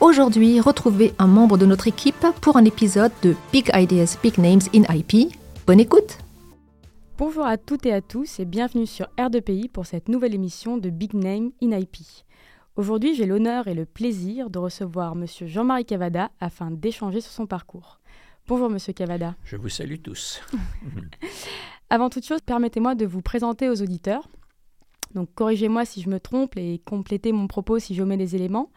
Aujourd'hui, retrouvez un membre de notre équipe pour un épisode de Big Ideas, Big Names in IP. Bonne écoute Bonjour à toutes et à tous et bienvenue sur R2PI pour cette nouvelle émission de Big Name in IP. Aujourd'hui, j'ai l'honneur et le plaisir de recevoir Monsieur Jean-Marie Cavada afin d'échanger sur son parcours. Bonjour Monsieur Cavada. Je vous salue tous. Avant toute chose, permettez-moi de vous présenter aux auditeurs. Donc corrigez-moi si je me trompe et complétez mon propos si j'omets des éléments.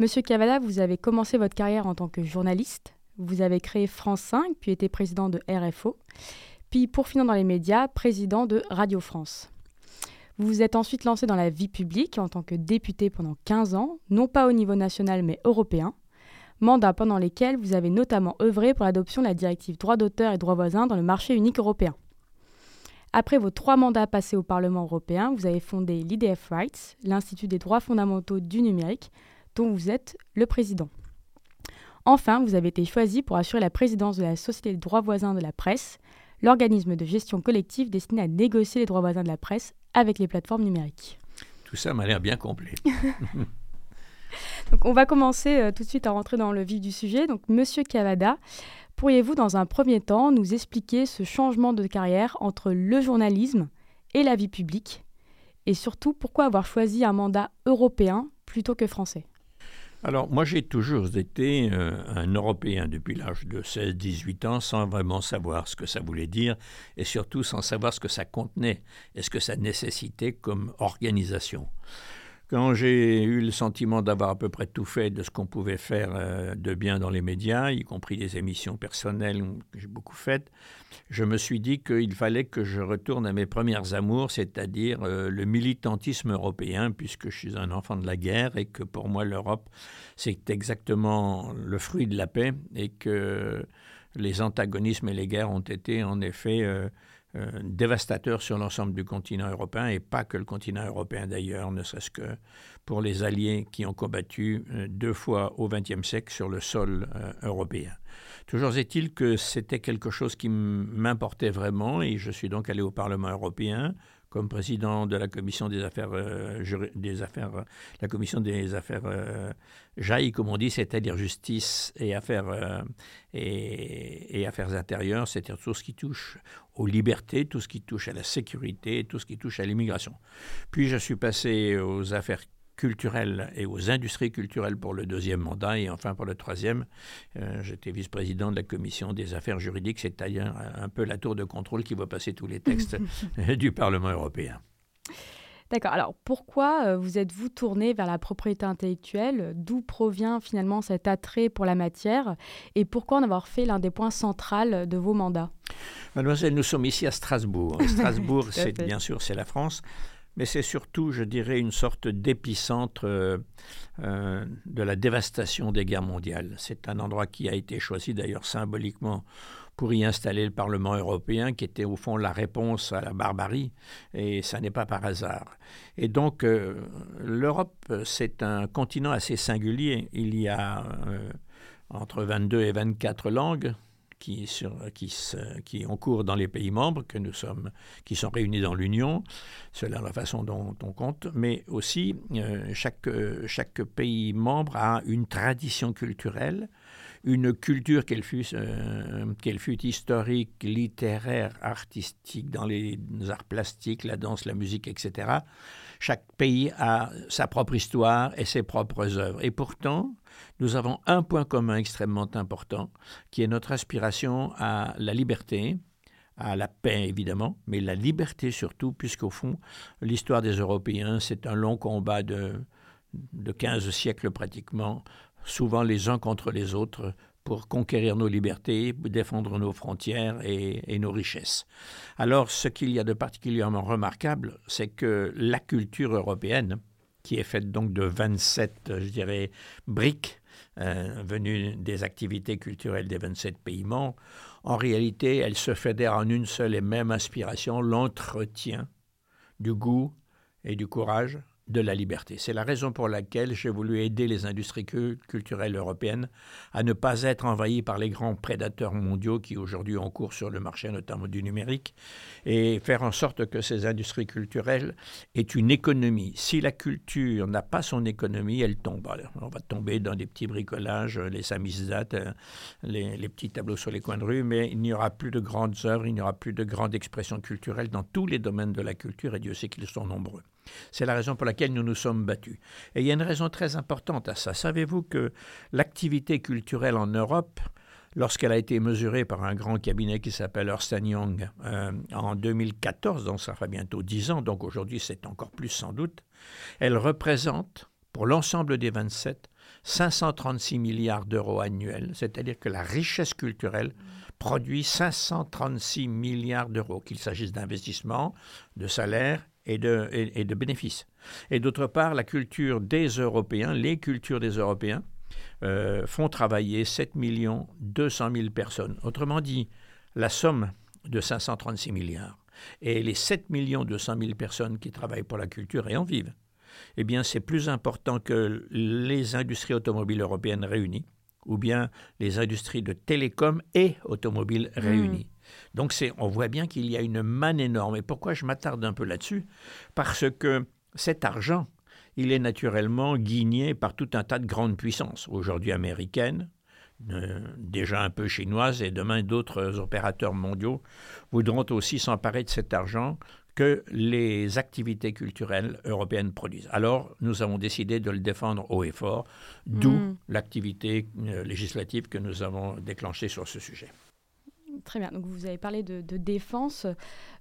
Monsieur Cavada, vous avez commencé votre carrière en tant que journaliste. Vous avez créé France 5, puis été président de RFO. Puis pour finir dans les médias, président de Radio France. Vous vous êtes ensuite lancé dans la vie publique en tant que député pendant 15 ans, non pas au niveau national mais européen, mandat pendant lesquels vous avez notamment œuvré pour l'adoption de la directive droit d'auteur et droit voisin dans le marché unique européen. Après vos trois mandats passés au Parlement européen, vous avez fondé l'IDF Rights, l'Institut des droits fondamentaux du numérique, dont vous êtes le président. Enfin, vous avez été choisi pour assurer la présidence de la Société de droits voisins de la presse, l'organisme de gestion collective destiné à négocier les droits voisins de la presse avec les plateformes numériques. Tout ça m'a l'air bien complet. Donc, on va commencer euh, tout de suite à rentrer dans le vif du sujet. Donc, Monsieur Cavada, pourriez-vous dans un premier temps nous expliquer ce changement de carrière entre le journalisme et la vie publique? Et surtout, pourquoi avoir choisi un mandat européen plutôt que français? Alors, moi, j'ai toujours été euh, un Européen depuis l'âge de 16-18 ans, sans vraiment savoir ce que ça voulait dire, et surtout sans savoir ce que ça contenait et ce que ça nécessitait comme organisation. Quand j'ai eu le sentiment d'avoir à peu près tout fait de ce qu'on pouvait faire euh, de bien dans les médias, y compris des émissions personnelles que j'ai beaucoup faites, je me suis dit qu'il fallait que je retourne à mes premières amours, c'est-à-dire euh, le militantisme européen, puisque je suis un enfant de la guerre et que pour moi l'Europe, c'est exactement le fruit de la paix et que les antagonismes et les guerres ont été en effet... Dévastateur sur l'ensemble du continent européen et pas que le continent européen d'ailleurs, ne serait-ce que pour les alliés qui ont combattu euh, deux fois au XXe siècle sur le sol euh, européen. Toujours est-il que c'était quelque chose qui m'importait vraiment et je suis donc allé au Parlement européen comme président de la commission des affaires, euh, des affaires la commission des affaires euh, jailles, comme on dit, c'est-à-dire justice et affaires, euh, et, affaires intérieures, c'est-à-dire tout ce qui touche aux libertés, tout ce qui touche à la sécurité, tout ce qui touche à l'immigration. Puis je suis passé aux affaires culturelles et aux industries culturelles pour le deuxième mandat. Et enfin, pour le troisième, euh, j'étais vice-président de la commission des affaires juridiques, c'est-à-dire un peu la tour de contrôle qui va passer tous les textes du Parlement européen. D'accord. Alors pourquoi euh, vous êtes-vous tourné vers la propriété intellectuelle? D'où provient finalement cet attrait pour la matière? Et pourquoi en avoir fait l'un des points centraux de vos mandats? Mademoiselle, nous sommes ici à Strasbourg. Strasbourg, c'est bien sûr, c'est la France mais c'est surtout, je dirais, une sorte d'épicentre euh, euh, de la dévastation des guerres mondiales. C'est un endroit qui a été choisi d'ailleurs symboliquement pour y installer le Parlement européen, qui était au fond la réponse à la barbarie, et ça n'est pas par hasard. Et donc, euh, l'Europe, c'est un continent assez singulier. Il y a entre 22 et 24 langues, qui, ont cours dans les pays membres, qui sont réunis dans l'Union, selon la façon dont on compte, mais aussi euh, chaque, chaque pays membre a une tradition culturelle, une culture, euh, qu'elle fût historique, littéraire, artistique, dans les arts plastiques, la danse, la musique, etc. Chaque pays a sa propre histoire et ses propres œuvres. Et pourtant, nous avons un point commun extrêmement important, qui est notre aspiration à la liberté, à la paix évidemment, mais la liberté surtout, puisqu'au fond, l'histoire des Européens, c'est un long combat de, de 15 siècles pratiquement, souvent les uns contre les autres, pour conquérir nos libertés, défendre nos frontières et, nos richesses. Alors, ce qu'il y a de particulièrement remarquable, c'est que la culture européenne, qui est faite donc de 27, je dirais, briques, euh, venue des activités culturelles des 27 pays membres, en réalité, elle se fédère en une seule et même aspiration, l'entretien du goût et du courage de la liberté. C'est la raison pour laquelle j'ai voulu aider les industries culturelles européennes à ne pas être envahies par les grands prédateurs mondiaux qui aujourd'hui ont cours sur le marché, notamment du numérique, et faire en sorte que ces industries culturelles aient une économie. Si la culture n'a pas son économie, elle tombe. on va tomber dans des petits bricolages, les samizdat, les, les petits tableaux sur les coins de rue, mais il n'y aura plus de grandes œuvres, il n'y aura plus de grandes expressions culturelles dans tous les domaines de la culture, et Dieu sait qu'ils sont nombreux. C'est la raison pour laquelle nous nous sommes battus. Et il y a une raison très importante à ça. Savez-vous que l'activité culturelle en Europe, lorsqu'elle a été mesurée par un grand cabinet qui s'appelle Ernst Young euh, en 2014, donc ça fera bientôt 10 ans, donc aujourd'hui c'est encore plus sans doute, elle représente pour l'ensemble des 27 536 milliards d'euros annuels, c'est-à-dire que la richesse culturelle produit 536 milliards d'euros, qu'il s'agisse d'investissements, de salaires et de, et, de bénéfices. Et d'autre part, la culture des Européens, les cultures des Européens, euh, font travailler 7 200 000 personnes. Autrement dit, la somme de 536 milliards et les 7 200 000 personnes qui travaillent pour la culture et en vivent, eh bien, c'est plus important que les industries automobiles européennes réunies ou bien les industries de télécom et automobiles hmm. réunies. Donc on voit bien qu'il y a une manne énorme. Et pourquoi je m'attarde un peu là-dessus? Parce que cet argent, il est naturellement guigné par tout un tas de grandes puissances, aujourd'hui américaines, euh, déjà un peu chinoises, et demain d'autres opérateurs mondiaux voudront aussi s'emparer de cet argent que les activités culturelles européennes produisent. Alors, nous avons décidé de le défendre haut et fort, d'où hmm. l'activité euh, législative que nous avons déclenchée sur ce sujet. Très bien. Donc vous avez parlé de, défense.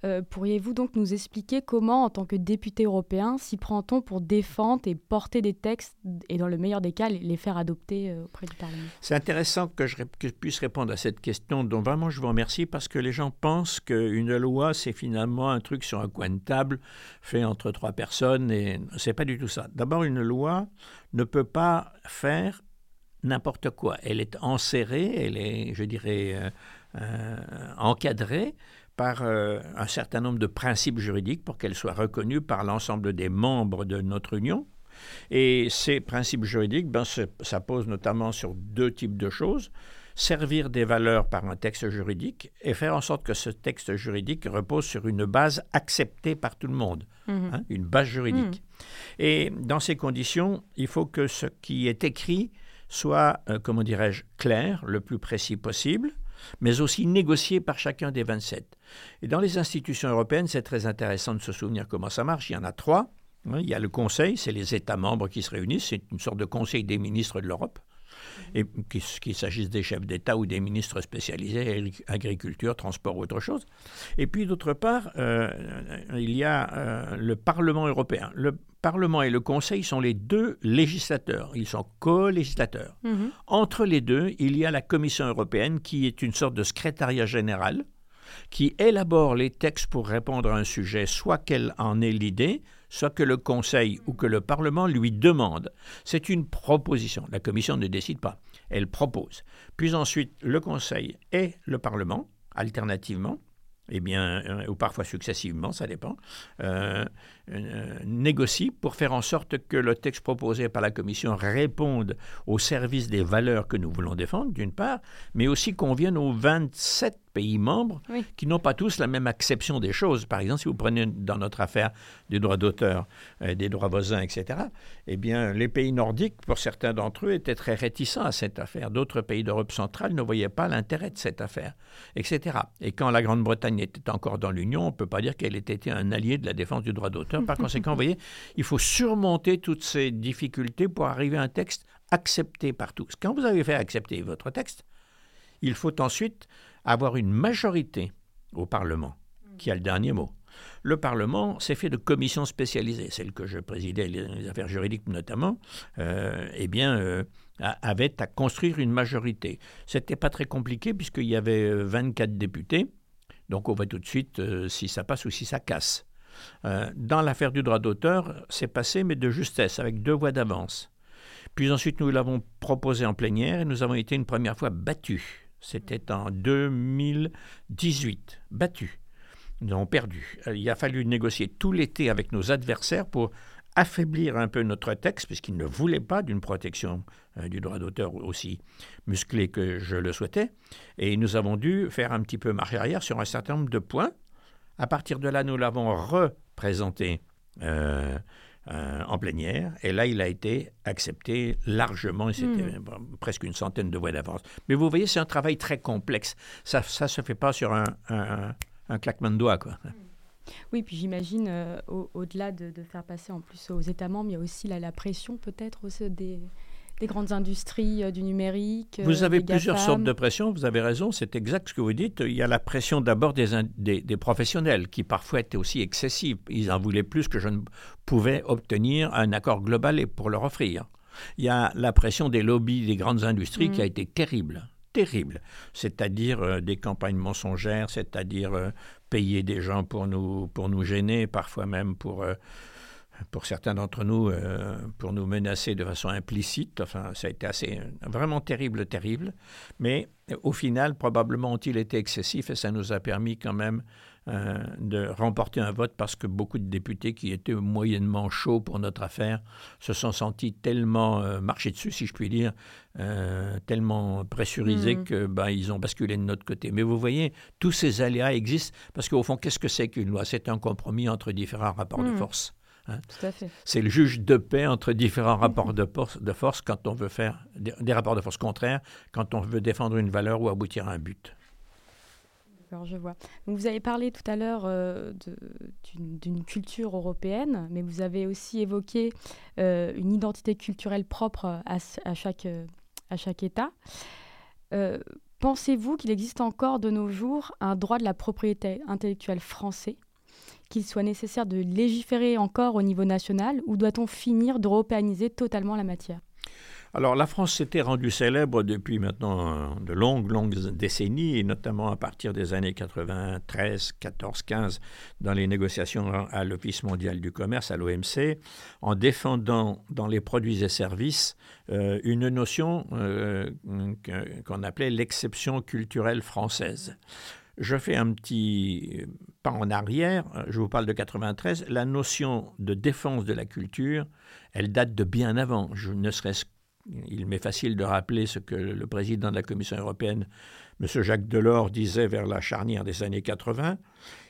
Euh, pourriez-vous donc nous expliquer comment, en tant que député européen, s'y prend-on pour défendre et porter des textes et, dans le meilleur des cas, les, faire adopter euh, auprès du Parlement? C'est intéressant que je, puisse répondre à cette question, dont vraiment je vous remercie, parce que les gens pensent qu'une loi, c'est finalement un truc sur un coin de table fait entre trois personnes, et c'est pas du tout ça. D'abord, une loi ne peut pas faire n'importe quoi. Elle est enserrée, elle est, je dirais, euh, encadrée par euh, un certain nombre de principes juridiques pour qu'elle soit reconnue par l'ensemble des membres de notre Union. Et ces principes juridiques, ben, ça pose notamment sur deux types de choses. Servir des valeurs par un texte juridique et faire en sorte que ce texte juridique repose sur une base acceptée par tout le monde, mhm. hein, une base juridique. Mhm. Et dans ces conditions, il faut que ce qui est écrit soit, euh, comment dirais-je, clair, le plus précis possible, mais aussi négocié par chacun des 27. Et dans les institutions européennes, c'est très intéressant de se souvenir comment ça marche. Il y en a trois. Il y a le Conseil, c'est les États membres qui se réunissent, c'est une sorte de Conseil des ministres de l'Europe et qu'il s'agisse des chefs d'État ou des ministres spécialisés, agriculture, transport ou autre chose. Et puis d'autre part, euh, il y a euh, le Parlement européen. Parlement et le Conseil sont les deux législateurs, ils sont co-législateurs. Mhm. Entre les deux, il y a la Commission européenne qui est une sorte de secrétariat général qui élabore les textes pour répondre à un sujet, soit qu'elle en ait l'idée, soit que le Conseil ou que le Parlement lui demande. C'est une proposition. La Commission ne décide pas. Elle propose. Puis ensuite, le Conseil et le Parlement, alternativement, eh bien, euh, ou parfois successivement, ça dépend, euh, négocie pour faire en sorte que le texte proposé par la Commission réponde au service des valeurs que nous voulons défendre, d'une part, mais aussi convienne aux 27 pays membres qui n'ont pas tous la même acception des choses. Par exemple, si vous prenez dans notre affaire des droits d'auteur, euh, des droits voisins, etc., eh bien, les pays nordiques, pour certains d'entre eux, étaient très réticents à cette affaire. D'autres pays d'Europe centrale ne voyaient pas l'intérêt de cette affaire, etc. Et quand la Grande-Bretagne était encore dans l'Union, on ne peut pas dire qu'elle ait été un allié de la défense du droit d'auteur. Par conséquent, vous voyez, il faut surmonter toutes ces difficultés pour arriver à un texte accepté par tous. Quand vous avez fait accepter votre texte, il faut ensuite avoir une majorité au Parlement qui a le dernier mot. Le Parlement s'est fait de commissions spécialisées, celle que je présidais, les affaires juridiques notamment, euh, eh bien, euh, avait à construire une majorité. C'était pas très compliqué puisqu'il y avait 24 euh, députés, donc on voit tout de suite si ça passe ou si ça casse. Dans l'affaire du droit d'auteur, c'est passé, mais de justesse, avec deux voix d'avance. Puis ensuite, nous l'avons proposé en plénière et nous avons été une première fois battus. C'était en 2018, battus. Nous avons perdu. Il a fallu négocier tout l'été avec nos adversaires pour affaiblir un peu notre texte, puisqu'ils ne voulaient pas d'une protection euh, du droit d'auteur aussi musclée que je le souhaitais. Et nous avons dû faire un petit peu marche arrière sur un certain nombre de points. À partir de là, nous l'avons représenté euh, euh, en plénière. Et là, il a été accepté largement. C'était Hmm. presque une centaine de voix d'avance. Mais vous voyez, c'est un travail très complexe. Ça ne se fait pas sur un, un- un claquement de doigts. Quoi. Oui, puis j'imagine, euh, au- au-delà de, de faire passer en plus aux États membres, il y a aussi la, la pression peut-être des, des grandes industries euh, du numérique. Vous euh, avez des plusieurs GAFAM. sortes de pression, vous avez raison, c'est exact ce que vous dites. Il y a la pression d'abord des, in- des, des professionnels qui parfois étaient aussi excessives. Ils en voulaient plus que je ne pouvais obtenir un accord global et pour leur offrir. Il y a la pression des lobbies des grandes industries Mm. qui a été terrible, terrible. C'est-à-dire euh, des campagnes mensongères, c'est-à-dire euh, payer des gens pour nous, pour nous gêner, parfois même pour... euh, pour certains d'entre nous, euh, pour nous menacer de façon implicite. Enfin, ça a été assez, vraiment terrible, terrible. Mais au final, probablement ont-ils été excessifs et ça nous a permis quand même euh, de remporter un vote parce que beaucoup de députés qui étaient moyennement chauds pour notre affaire se sont sentis tellement euh, marchés dessus, si je puis dire, euh, tellement pressurisés Mhm. que ben, ils ont basculé de notre côté. Mais vous voyez, tous ces aléas existent parce qu'au fond, qu'est-ce que c'est qu'une loi? C'est un compromis entre différents rapports de Mhm. force. Fait. C'est le juge de paix entre différents rapports de, por- de force quand on veut faire des, des rapports de force contraires, quand on veut défendre une valeur ou aboutir à un but. D'accord, je vois. Donc, vous avez parlé tout à l'heure euh, d'une culture européenne, mais vous avez aussi évoqué euh, une identité culturelle propre à, chaque, euh, à chaque État. Euh, Pensez-vous qu'il existe encore de nos jours un droit de la propriété intellectuelle français? Qu'il soit nécessaire de légiférer encore au niveau national ou doit-on finir d'européaniser totalement la matière? Alors la France s'était rendue célèbre depuis maintenant euh, de longues, longues décennies, et notamment à partir des années 93, 14, 15, dans les négociations à l'Office mondial du commerce, à l'OMC, en défendant dans les produits et services euh, une notion euh, qu'on appelait l'exception culturelle française. Je fais un petit pas en arrière, je vous parle de 93, la notion de défense de la culture, elle date de bien avant, je ne serait-ce il m'est facile de rappeler ce que le président de la Commission européenne, M. Jacques Delors, disait vers la charnière des années 80.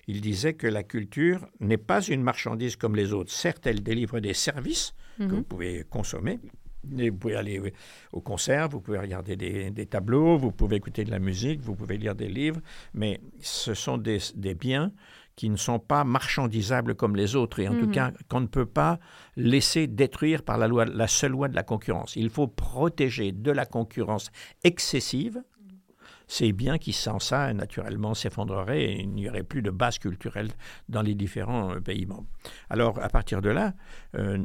Il disait que la culture n'est pas une marchandise comme les autres. Certes, elle délivre des services que vous pouvez consommer. Et vous pouvez aller au concert, vous pouvez regarder des, des tableaux, vous pouvez écouter de la musique, vous pouvez lire des livres, mais ce sont des, des biens qui ne sont pas marchandisables comme les autres et en tout Mhm. cas qu'on ne peut pas laisser détruire par la loi, la seule loi de la concurrence. Il faut protéger de la concurrence excessive ces biens qui, sans ça, naturellement s'effondreraient et il n'y aurait plus de base culturelle dans les différents euh, pays membres. Alors, à partir de là, euh,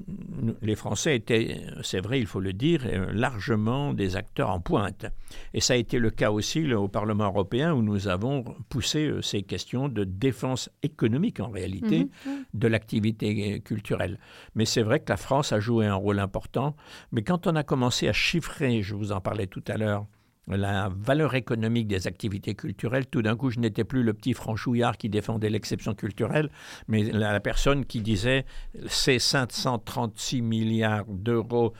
les Français étaient, c'est vrai, il faut le dire, euh, largement des acteurs en pointe. Et ça a été le cas aussi là, au Parlement européen où nous avons poussé ces questions de défense économique en réalité Mhm. de l'activité culturelle. Mais c'est vrai que la France a joué un rôle important. Mais quand on a commencé à chiffrer, je vous en parlais tout à l'heure, la valeur économique des activités culturelles, tout d'un coup, je n'étais plus le petit franchouillard qui défendait l'exception culturelle, mais la, la personne qui disait ces 536 milliards d'euros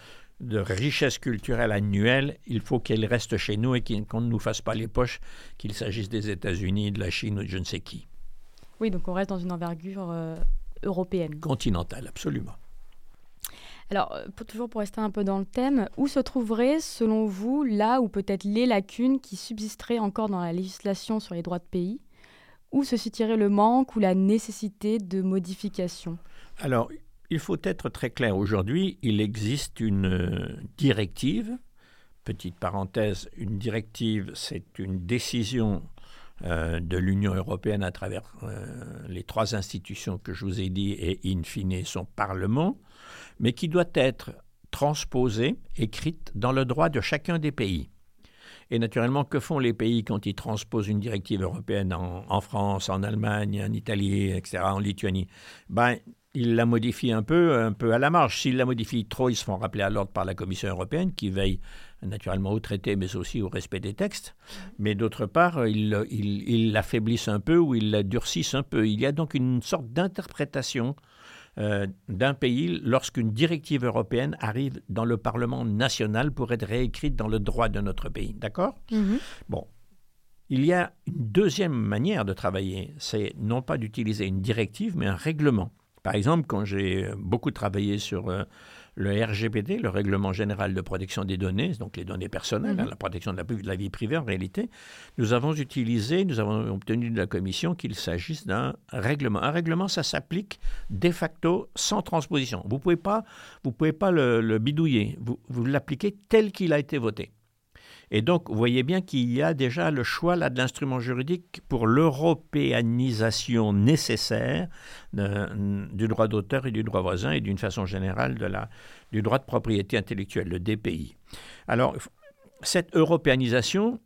de richesse culturelle annuelle, il faut qu'elle reste chez nous et qu'on ne nous fasse pas les poches, qu'il s'agisse des États-Unis, de la Chine ou de je ne sais qui. Oui, donc on reste dans une envergure euh, européenne. Continentale, absolument. Alors, euh, toujours pour rester un peu dans le thème, où se trouverait, selon vous, là ou peut-être les lacunes qui subsisteraient encore dans la législation sur les droits de pays? Où se situerait le manque ou la nécessité de modification? Alors, il faut être très clair. Aujourd'hui, il existe une euh, directive. Petite parenthèse, une directive, c'est une décision euh, de l'Union européenne à travers euh, les trois institutions que je vous ai dit et in fine son Parlement, mais qui doit être transposée, écrite dans le droit de chacun des pays. Et naturellement, que font les pays quand ils transposent une directive européenne en, en France, en Allemagne, en Italie, etc., en Lituanie? Ben, Ils la modifient un peu, un peu à la marge. S'ils la modifient trop, ils se font rappeler à l'ordre par la Commission européenne qui veille naturellement au traité, mais aussi au respect des textes. Mais d'autre part, ils, ils, ils l'affaiblissent un peu ou ils la durcissent un peu. Il y a donc une sorte d'interprétation euh, d'un pays lorsqu'une directive européenne arrive dans le Parlement national pour être réécrite dans le droit de notre pays. D'accord? Mhm. Bon. Il y a une deuxième manière de travailler, c'est non pas d'utiliser une directive, mais un règlement. Par exemple, quand j'ai beaucoup travaillé sur euh, le RGPD, le Règlement général de protection des données, donc les données personnelles, Mhm. hein, la protection de la, de la vie privée en réalité, nous avons utilisé, nous avons obtenu de la Commission qu'il s'agisse d'un règlement. Un règlement, ça s'applique de facto sans transposition. Vous ne pouvez pas, vous pouvez pas le, le bidouiller, vous, vous l'appliquez tel qu'il a été voté. Et donc, vous voyez bien qu'il y a déjà le choix là, de l'instrument juridique pour l'européanisation nécessaire de- du droit d'auteur et du droit voisin et d'une façon générale du droit de propriété intellectuelle, le DPI. Alors, cette européanisation,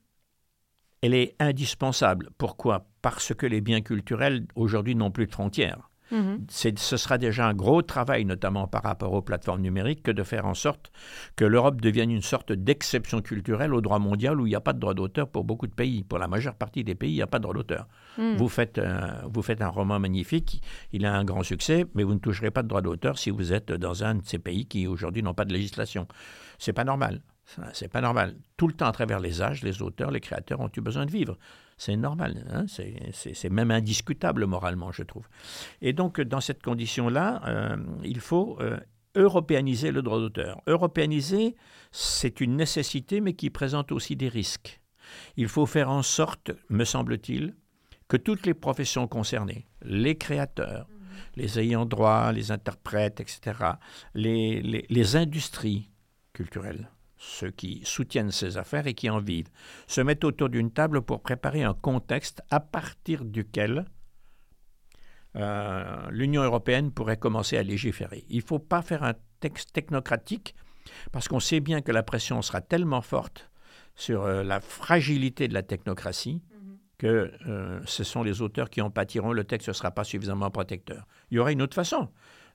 elle est indispensable. Pourquoi? Parce que les biens culturels, aujourd'hui, n'ont plus de frontières. Mhm. Ce sera déjà un gros travail, notamment par rapport aux plateformes numériques, que de faire en sorte que l'Europe devienne une sorte d'exception culturelle au droit mondial où il n'y a pas de droit d'auteur pour beaucoup de pays. Pour la majeure partie des pays, il n'y a pas de droit d'auteur. Mhm. Vous, faites, un- vous faites un roman magnifique, il a un grand succès, mais vous ne toucherez pas de droit d'auteur si vous êtes dans un de ces pays qui aujourd'hui n'ont pas de législation. C'est pas normal. C'est pas normal. Tout le temps, à travers les âges, les auteurs, les créateurs ont eu besoin de vivre. C'est normal. hein. C'est- même indiscutable moralement, je trouve. Et donc, dans cette condition-là, euh, il faut euh, européaniser le droit d'auteur. Européaniser, c'est une nécessité, mais qui présente aussi des risques. Il faut faire en sorte, me semble-t-il, que toutes les professions concernées, les créateurs, les ayants droit, les interprètes, etc., les industries culturelles, ceux qui soutiennent ces affaires et qui en vivent, se mettent autour d'une table pour préparer un contexte à partir duquel euh, l'Union européenne pourrait commencer à légiférer. Il ne faut pas faire un texte technocratique parce qu'on sait bien que la pression sera tellement forte sur euh, la fragilité de la technocratie que euh, ce sont les auteurs qui en pâtiront, le texte ne sera pas suffisamment protecteur. Il y aura une autre façon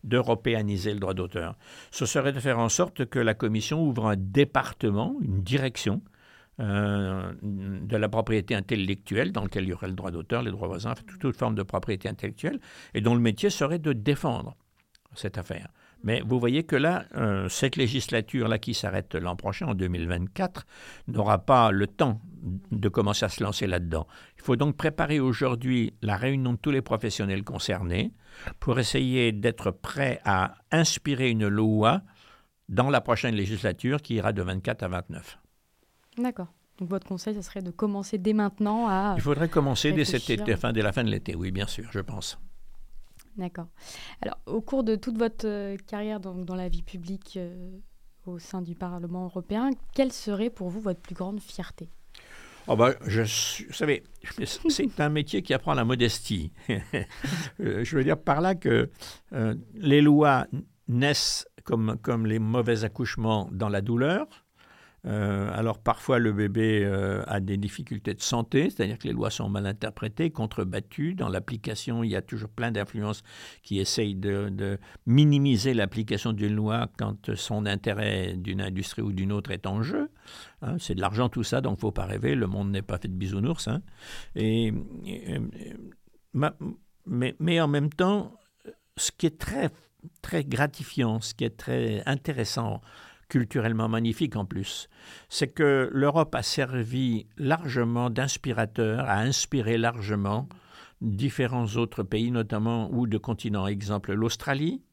d'européaniser le droit d'auteur. Ce serait de faire en sorte que la Commission ouvre un département, une direction euh, de la propriété intellectuelle dans lequel il y aurait le droit d'auteur, les droits voisins, toute, toute forme de propriété intellectuelle, et dont le métier serait de défendre cette affaire. Mais vous voyez que là, euh, cette législature-là qui s'arrête l'an prochain, en 2024, n'aura pas le temps de commencer à se lancer là-dedans. Il faut donc préparer aujourd'hui la réunion de tous les professionnels concernés pour essayer d'être prêt à inspirer une loi dans la prochaine législature qui ira de 24 à 29. D'accord. Donc votre conseil, ce serait de commencer dès maintenant à... Il faudrait commencer dès, cet été, dès la fin de l'été, oui, bien sûr, je pense. D'accord. Alors, au cours de toute votre euh, carrière dans, dans la vie publique euh, au sein du Parlement européen, quelle serait pour vous votre plus grande fierté? Oh bah, je vous savez, c'est un métier qui apprend la modestie. Euh, je veux dire par là que les lois naissent comme, comme les mauvais accouchements dans la douleur. Euh, alors parfois le bébé euh, a des difficultés de santé, c'est-à-dire que les lois sont mal interprétées, contrebattues. Dans l'application, il y a toujours plein d'influences qui essayent de, minimiser l'application d'une loi quand son intérêt d'une industrie ou d'une autre est en jeu. Hein, c'est de l'argent tout ça, donc faut pas rêver, le monde n'est pas fait de bisounours. hein. Et, et, ma- mais, mais en même temps, ce qui est très, très gratifiant, ce qui est très intéressant, culturellement magnifique en plus, c'est que l'Europe a servi largement d'inspirateur, a inspiré largement différents autres pays, notamment ou de continents. Exemple, l'Australie,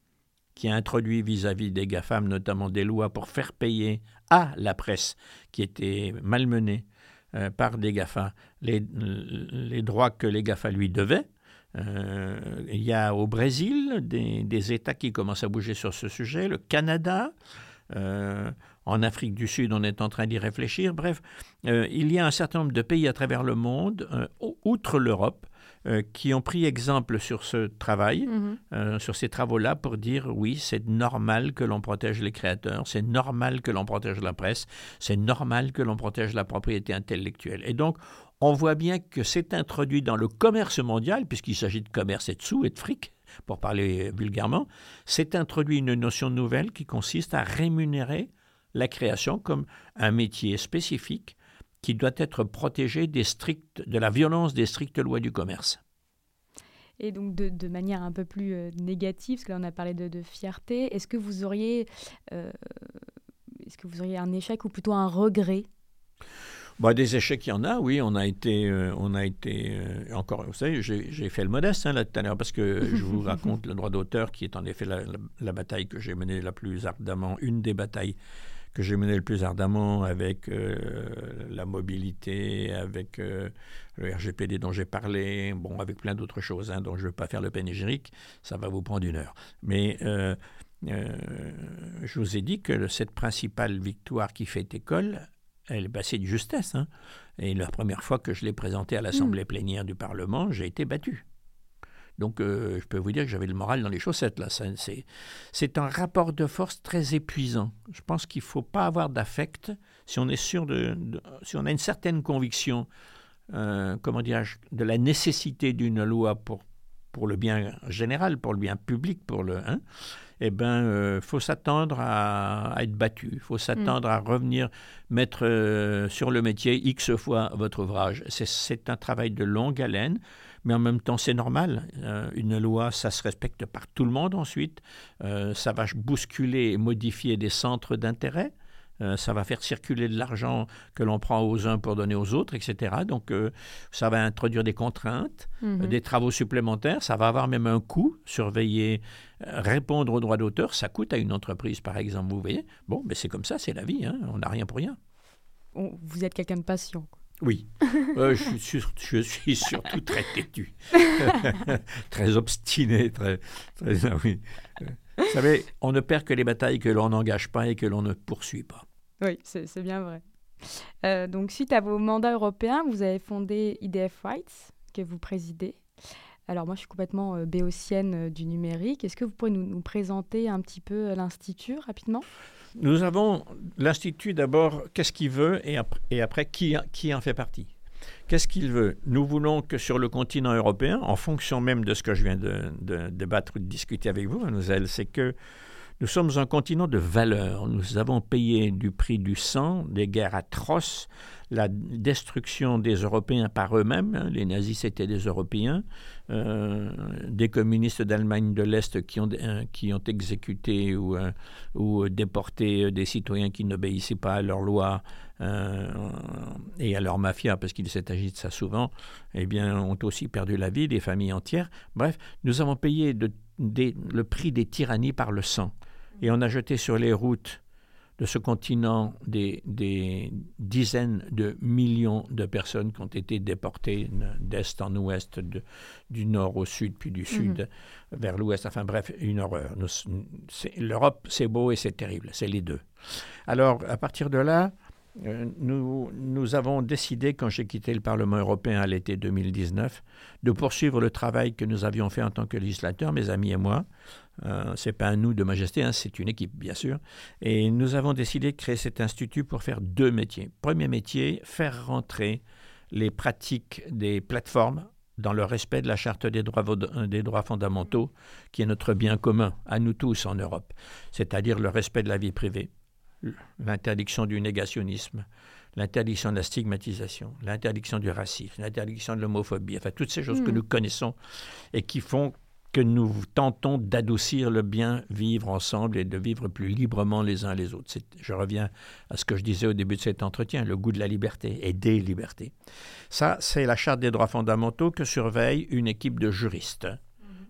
qui a introduit vis-à-vis des GAFAM notamment des lois pour faire payer à la presse qui était malmenée euh, par des GAFA les, droits que les GAFA lui devaient. Euh, il y a au Brésil des États qui commencent à bouger sur ce sujet, le Canada, euh, en Afrique du Sud, on est en train d'y réfléchir. Bref, euh, il y a un certain nombre de pays à travers le monde, euh, outre l'Europe, qui ont pris exemple sur ce travail, Mhm. sur ces travaux-là, pour dire oui, c'est normal que l'on protège les créateurs, c'est normal que l'on protège la presse, c'est normal que l'on protège la propriété intellectuelle. Et donc, on voit bien que c'est introduit dans le commerce mondial, puisqu'il s'agit de commerce et de sous et de fric, pour parler vulgairement, c'est introduit une notion nouvelle qui consiste à rémunérer la création comme un métier spécifique qui doit être protégé des strictes, de la violence des strictes lois du commerce. Et donc de, manière un peu plus euh, négative, parce que là on a parlé de, fierté, est-ce que euh, est-ce que vous auriez un échec ou plutôt un regret Bah, des échecs, il y en a, oui. On a été, euh, on a été euh, encore, vous savez, j'ai fait le modeste hein, là tout à l'heure parce que je vous raconte le droit d'auteur qui est en effet la, la- la bataille que j'ai menée la plus ardemment, une des batailles que j'ai menées le plus ardemment avec euh, la mobilité, avec le RGPD dont j'ai parlé, bon, avec plein d'autres choses hein, dont je ne veux pas faire le panégyrique, ça va vous prendre une heure. Mais je vous ai dit que cette principale victoire qui fait école, elle, bah, c'est de justesse. hein. Et la première fois que je l'ai présentée à l'Assemblée plénière du Parlement, j'ai été battu. Donc, euh, je peux vous dire que j'avais le moral dans les chaussettes. Là. C'est, c'est un rapport de force très épuisant. Je pense qu'il ne faut pas avoir d'affect si on est sûr de, de- si on a une certaine conviction, euh, comment dirais-je, de la nécessité d'une loi pour, pour le bien général, pour le bien public, pour le, hein, eh ben, euh, faut s'attendre à, être battu. Faut s'attendre à revenir mettre euh, sur le métier X fois votre ouvrage. C'est, un travail de longue haleine, mais en même temps, c'est normal. Euh, une loi, ça se respecte par tout le monde ensuite. Ça va bousculer et modifier des centres d'intérêt. Euh, ça va faire circuler de l'argent que l'on prend aux uns pour donner aux autres, etc. Donc, euh, ça va introduire des contraintes, Mhm. euh, des travaux supplémentaires. Ça va avoir même un coût. Surveiller, répondre aux droits d'auteur, ça coûte à une entreprise, par exemple. Vous voyez Bon, mais c'est comme ça, c'est la vie. hein. On n'a rien pour rien. Vous êtes quelqu'un de patient. Oui, Euh, je, suis je suis surtout très têtu, très obstiné, très, très ah oui. Vous savez, on ne perd que les batailles que l'on n'engage pas et que l'on ne poursuit pas. Oui, c'est bien vrai. Euh, donc, suite à vos mandats européens, vous avez fondé IDF Rights, que vous présidez. Alors, moi, je suis complètement euh, béotienne euh, du numérique. Est-ce que vous pourriez nous, présenter un petit peu l'Institut rapidement? Nous avons l'Institut d'abord, qu'est-ce qu'il veut et après, qui, qui en fait partie? Qu'est-ce qu'il veut? Nous voulons que sur le continent européen, en fonction même de ce que je viens de débattre ou de discuter avec vous, mademoiselle, c'est que nous sommes un continent de valeurs. Nous avons payé du prix du sang, des guerres atroces, la destruction des Européens par eux-mêmes. hein. Les nazis, c'était des Européens. Euh, des communistes d'Allemagne de l'Est qui ont, euh, exécuté ou, euh, ou déporté des citoyens qui n'obéissaient pas à leurs lois et à leur mafia, parce qu'il agi de ça souvent, eh bien, ont aussi perdu la vie, des familles entières. Bref, nous avons payé le prix des tyrannies par le sang. Et on a jeté sur les routes de ce continent des, des dizaines de millions de personnes qui ont été déportées d'est en ouest, de- du nord au sud, puis du sud vers l'ouest. Enfin bref, une horreur. L'Europe, c'est beau et c'est terrible. C'est les deux. Alors, à partir de là, nous, nous avons décidé, quand j'ai quitté le Parlement européen à l'été 2019, de poursuivre le travail que nous avions fait en tant que législateurs, mes amis et moi. Euh, c'est pas un nous de majesté, hein, c'est une équipe, bien sûr. Et nous avons décidé de créer cet institut pour faire deux métiers. Premier métier, faire rentrer les pratiques des plateformes dans le respect de la charte des droits, droits fondamentaux, qui est notre bien commun à nous tous en Europe, c'est-à-dire le respect de la vie privée, l'interdiction du négationnisme, l'interdiction de la stigmatisation, l'interdiction du racisme, l'interdiction de l'homophobie, enfin toutes ces choses que Mhm. nous connaissons et qui font que nous tentons d'adoucir le bien vivre ensemble et de vivre plus librement les uns les autres. Je reviens à ce que je disais au début de cet entretien, le goût de la liberté et des libertés. Ça, c'est la charte des droits fondamentaux que surveille une équipe de juristes.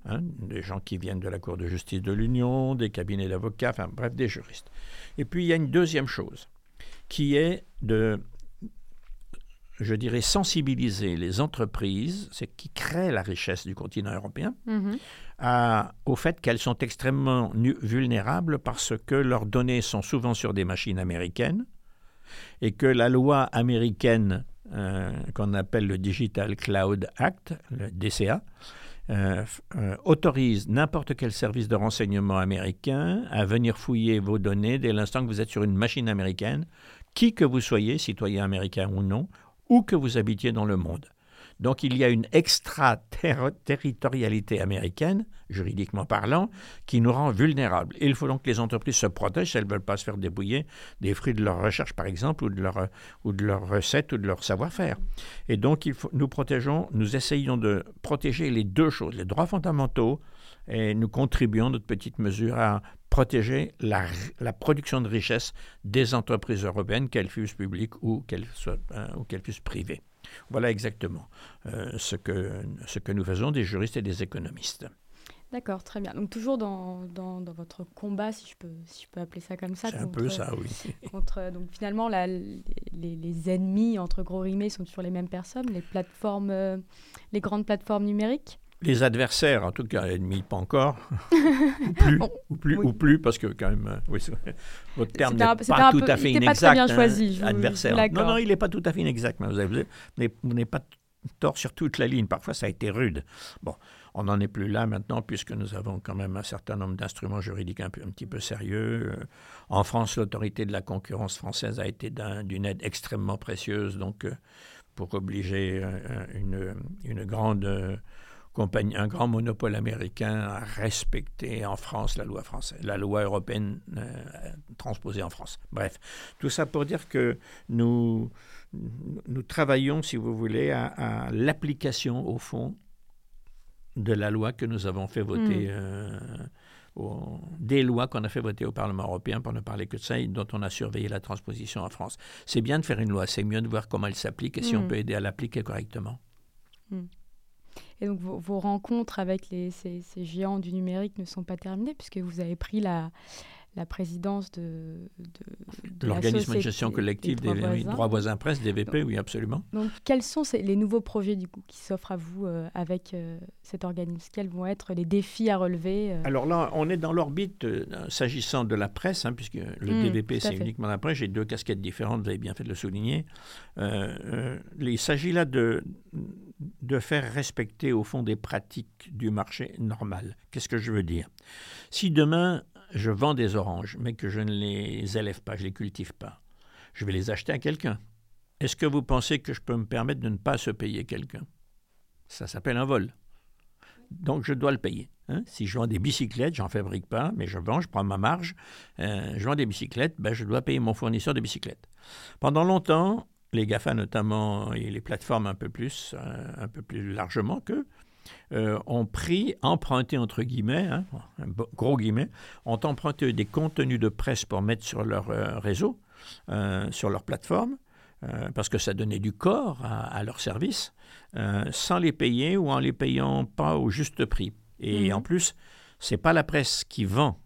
Hein, des gens qui viennent de la Cour de justice de l'Union, des cabinets d'avocats, enfin bref, des juristes. Et puis il y a une deuxième chose, qui est de, je dirais, sensibiliser les entreprises, c'est qui créent la richesse du continent européen, Mhm. à- au fait qu'elles sont extrêmement vulnérables parce que leurs données sont souvent sur des machines américaines et que la loi américaine euh, qu'on appelle le Digital Cloud Act, le DCA, euh, euh, autorise n'importe quel service de renseignement américain à venir fouiller vos données dès l'instant que vous êtes sur une machine américaine, qui que vous soyez, citoyen américain ou non, ou que vous habitiez dans le monde. Donc il y a une extraterritorialité américaine, juridiquement parlant, qui nous rend vulnérables. il faut donc que les entreprises se protègent si elles ne veulent pas se faire débrouiller des fruits de leur recherche, par exemple, ou de leur, ou ou de leur savoir-faire. Et donc nous protégeons, nous essayons de protéger les deux choses, les droits fondamentaux, et nous contribuons, notre petite mesure, à protéger la, production de richesse des entreprises européennes, qu'elles fussent publiques ou qu'elles euh, qu fussent privées. Voilà exactement euh, ce, que, ce que nous faisons des juristes et des économistes. D'accord, très bien. Donc toujours dans, dans, dans, votre combat, si je peux, si je peux appeler ça comme ça. C'est un peu ça, oui. Contre, donc finalement, la, les, les, ennemis, entre gros rimés, sont toujours les mêmes personnes, les plateformes, euh, les grandes plateformes numériques? Les adversaires, en tout cas, ennemis, pas encore, ou plus, ou plus, ou plus, parce que quand même, euh, oui, votre terme n'est pas, pas, tout à fait inexact. Pas très bien choisi, hein, adversaire. non, non, il n'est pas tout à fait inexact, mais vous n'avez pas tort sur toute la ligne. Parfois, ça a été rude. Bon, on n'en est plus là maintenant, puisque nous avons quand même un certain nombre d'instruments juridiques un, peu, un, petit peu sérieux. Euh, en France, l'autorité de la concurrence française a été d'une aide extrêmement précieuse, donc euh, pour obliger une, une grande un grand monopole américain a respecté en France la loi française, la loi européenne euh, transposée en France. Bref, tout ça pour dire que nous, nous travaillons, si vous voulez, à, l'application, au fond, de la loi que nous avons fait voter. Hmm. Euh, des lois qu'on a fait voter au Parlement européen, pour ne parler que de ça, et dont on a surveillé la transposition en France. C'est bien de faire une loi, c'est mieux de voir comment elle s'applique et si on hmm. peut aider à l'appliquer correctement. Hmm. Et donc vos, rencontres avec les, ces, géants du numérique ne sont pas terminées puisque vous avez pris la, la présidence de, de, l'organisme de gestion collective des, droits, voisins. presse, DVP, oui, absolument. Donc, quels sont les nouveaux projets du coup qui s'offrent à vous euh, avec euh, cet organisme? Quels vont être les défis à relever euh? Alors là, on est dans l'orbite s'agissant de la presse, hein, puisque le mmh, DVP c'est uniquement la presse. J'ai deux casquettes différentes, vous avez bien fait de le souligner. il s'agit là de de faire respecter au fond des pratiques du marché normal. Qu'est-ce que je veux dire? Si demain je vends des oranges, mais que je ne les élève pas, je ne les cultive pas, je vais les acheter à quelqu'un. Est-ce que vous pensez que je peux me permettre de ne pas se payer quelqu'un? Ça s'appelle un vol. Donc je dois le payer. Hein. Si je vends des bicyclettes, j'en fabrique pas, mais je vends, je prends ma marge. Euh, je vends des bicyclettes, ben, je dois payer mon fournisseur de bicyclettes. Pendant longtemps, les GAFA notamment et les plateformes un peu plus, euh, un peu plus largement qu'eux, euh, ont pris, emprunté entre guillemets, hein, gros guillemets, ont emprunté des contenus de presse pour mettre sur leur euh, réseau, sur leur plateforme, parce que ça donnait du corps à, leur service, sans les payer ou en les payant pas au juste prix. Et mmh. en plus, c'est pas la presse qui vend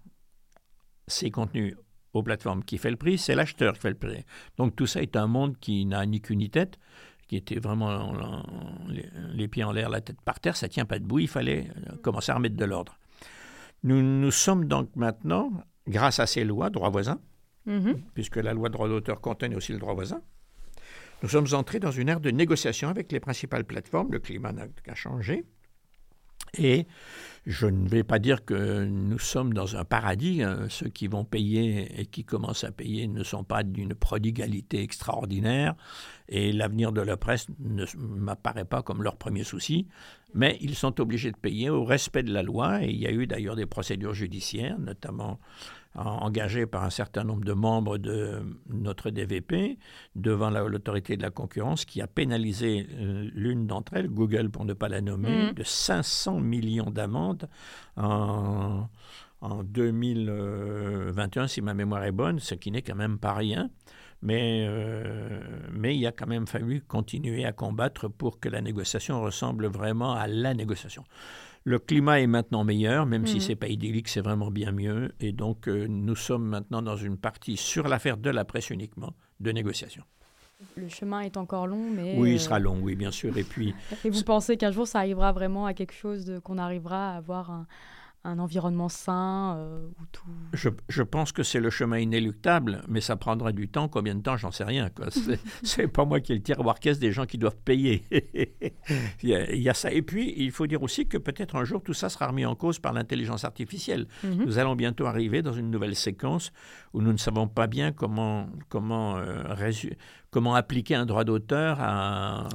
ces contenus aux plateformes qui fait le prix, c'est l'acheteur qui fait le prix. Donc tout ça est un monde qui n'a ni qu'une ni tête, qui était vraiment les, pieds en l'air, la tête par terre, ça tient pas debout, il fallait euh, commencer à remettre de l'ordre. Nous, nous sommes donc maintenant, grâce à ces lois, droit voisin, mm-hmm. puisque la loi de droit d'auteur contient aussi le droit voisin, nous sommes entrés dans une ère de négociation avec les principales plateformes, le climat n'a qu'à changé, et je ne vais pas dire que nous sommes dans un paradis. Hein. Ceux qui vont payer et qui commencent à payer ne sont pas d'une prodigalité extraordinaire. Et l'avenir de la presse ne m'apparaît pas comme leur premier souci. Mais ils sont obligés de payer au respect de la loi. Et il y a eu d'ailleurs des procédures judiciaires, notamment engagé par un certain nombre de membres de notre DVP devant l'autorité de la concurrence qui a pénalisé euh, l'une d'entre elles, Google pour ne pas la nommer, mm. de 500 millions d'amendes en, en 2021, si ma mémoire est bonne, ce qui n'est quand même pas rien. Mais, euh, mais il a quand même fallu continuer à combattre pour que la négociation ressemble vraiment à la négociation. Le climat est maintenant meilleur, même si si n'est pas idyllique, c'est vraiment bien mieux. Et donc, euh, nous sommes maintenant dans une partie sur l'affaire de la presse uniquement de négociation. Le chemin est encore long, mais... Oui, il sera long, oui, bien sûr. Et puis... et vous pensez qu'un jour, ça arrivera vraiment à quelque chose qu'on arrivera à avoir un, un environnement sain euh, où tout... je, je pense que c'est le chemin inéluctable, mais ça prendra du temps. Combien de temps, j'en sais rien. C'est- pas moi qui ai le tiroir caisse des gens qui doivent payer. il, y a, il y a ça. Et puis, il faut dire aussi que peut-être un jour, tout ça sera remis en cause par l'intelligence artificielle. Mhm. Nous allons bientôt arriver dans une nouvelle séquence où nous ne savons pas bien comment, comment, euh, résu- comment appliquer un droit d'auteur à,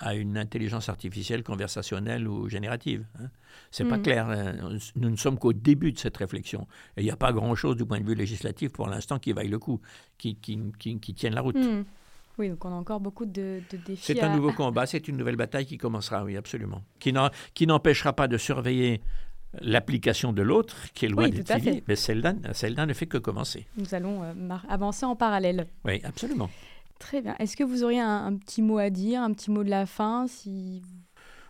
à une intelligence artificielle conversationnelle ou générative. hein. C'est pas Mhm. clair. hein. Nous ne sommes qu'au début de cette réflexion. Et il n'y a pas grand-chose du point de vue législatif pour l'instant qui vaille le coup, qui, qui, qui- qui tienne la route. Hmm. Oui, donc on a encore beaucoup de, de défis. C'est à- un nouveau combat, c'est une nouvelle bataille qui commencera, oui, absolument. Qui n'empêchera pas de surveiller l'application de l'autre, qui est loin Oui, d'être finie, mais celle-là ne fait que commencer. Nous allons euh, avancer en parallèle. Oui, absolument. Très bien. Est-ce que vous auriez un, un petit mot à dire, un petit mot de la fin si...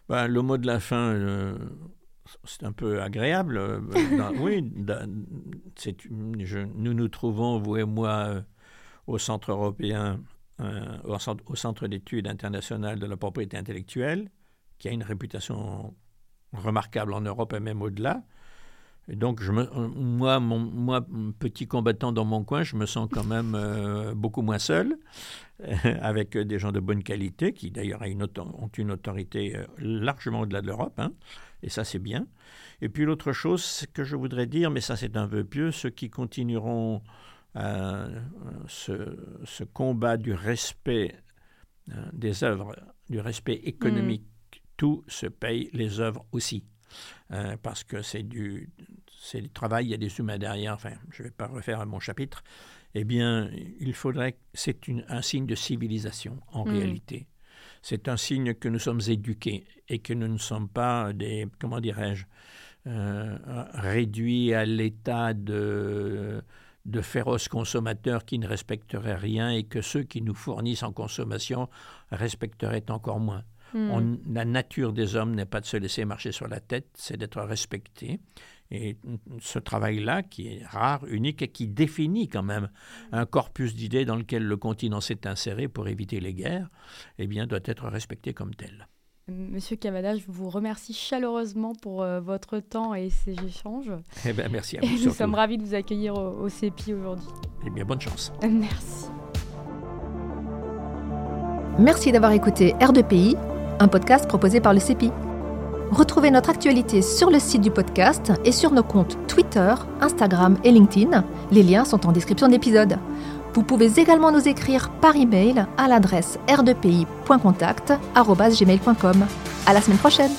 Ben, le mot de la fin, euh, c'est un peu agréable. euh, dans- oui, c'est nous nous trouvons, vous et moi, euh, au Centre européen, euh, au centre, au centre d'études internationales de la propriété intellectuelle, qui a une réputation remarquable en Europe et même au-delà. Et donc, je me, euh, moi, mon, moi, petit combattant dans mon coin, je me sens quand même euh, beaucoup moins seul, avec des gens de bonne qualité, qui d'ailleurs ont une autorité euh, largement au-delà de l'Europe, hein, et ça c'est bien. Et puis l'autre chose que je voudrais dire, mais ça c'est un vœu pieux, ceux qui continueront euh, ce, ce combat du respect euh, des œuvres, du respect économique, tout se paye, les œuvres aussi. Euh, parce que c'est du, c'est du travail, il y a des humains derrière, enfin, je ne vais pas refaire mon chapitre, eh bien, il faudrait, c'est un signe de civilisation en Mm. réalité. C'est un signe que nous sommes éduqués et que nous ne sommes pas des, comment dirais-je, euh, réduits à l'état de, de féroces consommateurs qui ne respecteraient rien et que ceux qui nous fournissent en consommation respecteraient encore moins. Hmm. On- la nature des hommes n'est pas de se laisser marcher sur la tête, c'est d'être respecté. Et ce travail-là, qui est rare, unique et qui définit quand même un corpus d'idées dans lequel le continent s'est inséré pour éviter les guerres, eh bien, doit être respecté comme tel. Monsieur Cavada, je vous remercie chaleureusement pour euh, votre temps et ces échanges. Eh bien, merci à Et vous. nous surtout. sommes ravis de vous accueillir au, au CEPI aujourd'hui. Eh bien, bonne chance. Merci. Merci d'avoir écouté R2PI, un podcast proposé par le CEPI. Retrouvez notre actualité sur le site du podcast et sur nos comptes Twitter, Instagram et LinkedIn. Les liens sont en description de l'épisode. Vous pouvez également nous écrire par email à l'adresse r2pi.contact@gmail.com. À la semaine prochaine.